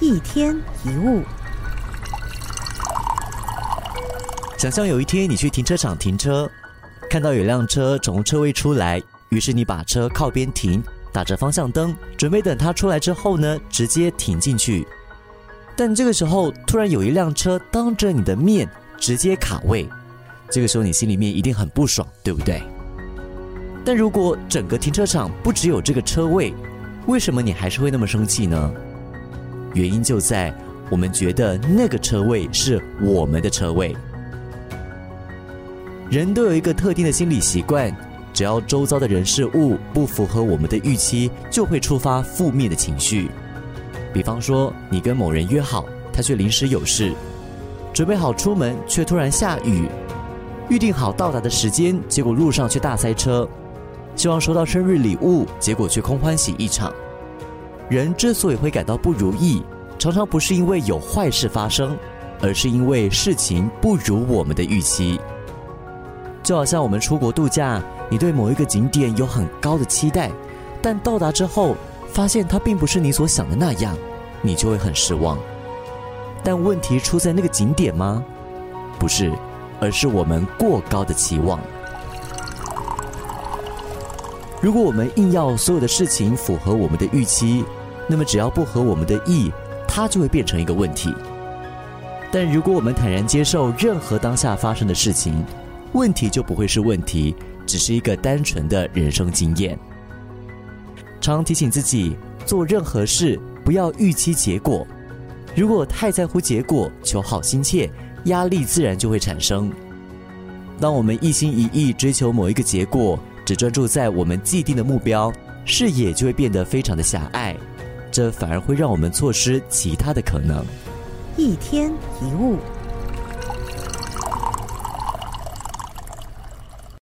一天一物。想象有一天你去停车场停车，看到有辆车从车位出来，于是你把车靠边停，打着方向灯，准备等它出来之后呢，直接停进去。但这个时候，突然有一辆车当着你的面直接卡位，这个时候你心里面一定很不爽，对不对？但如果整个停车场不只有这个车位，为什么你还是会那么生气呢？原因就在我们觉得那个车位是我们的车位。人都有一个特定的心理习惯，只要周遭的人事物不符合我们的预期，就会触发负面的情绪。比方说，你跟某人约好，他却临时有事，准备好出门却突然下雨，预定好到达的时间，结果路上却大塞车。希望收到生日礼物，结果却空欢喜一场。人之所以会感到不如意，常常不是因为有坏事发生，而是因为事情不如我们的预期。就好像我们出国度假，你对某一个景点有很高的期待，但到达之后发现它并不是你所想的那样，你就会很失望。但问题出在那个景点吗？不是，而是我们过高的期望。如果我们硬要所有的事情符合我们的预期，那么只要不合我们的意，它就会变成一个问题。但如果我们坦然接受任何当下发生的事情，问题就不会是问题，只是一个单纯的人生经验。常提醒自己做任何事不要预期结果，如果太在乎结果，求好心切，压力自然就会产生。当我们一心一意追求某一个结果，只专注在我们既定的目标，视野就会变得非常的狭隘，这反而会让我们错失其他的可能。一天一物。